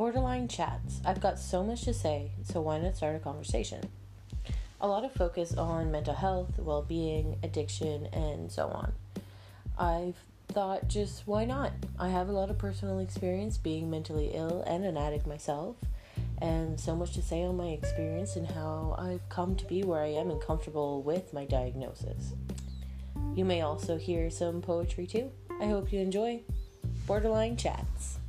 Borderline chats. I've got so much to say, so why not start a conversation? A lot of focus on mental health, well being, addiction, and so on. I've thought just why not? I have a lot of personal experience being mentally ill and an addict myself, and so much to say on my experience and how I've come to be where I am and comfortable with my diagnosis. You may also hear some poetry too. I hope you enjoy Borderline Chats.